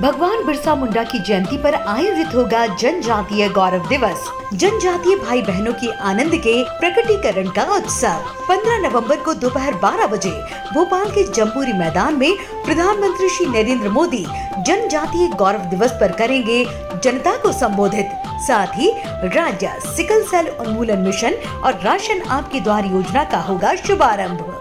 भगवान बिरसा मुंडा की जयंती पर आयोजित होगा जनजातीय गौरव दिवस। जनजातीय भाई बहनों के आनंद के प्रकटीकरण का उत्सव। 15 नवंबर को दोपहर 12 बजे भोपाल के जमपुरी मैदान में प्रधानमंत्री श्री नरेंद्र मोदी जनजातीय गौरव दिवस पर करेंगे जनता को संबोधित। साथ ही राज्य सिकल सेल उन्मूलन मिशन और राशन आपके द्वार योजना का होगा शुभारंभ।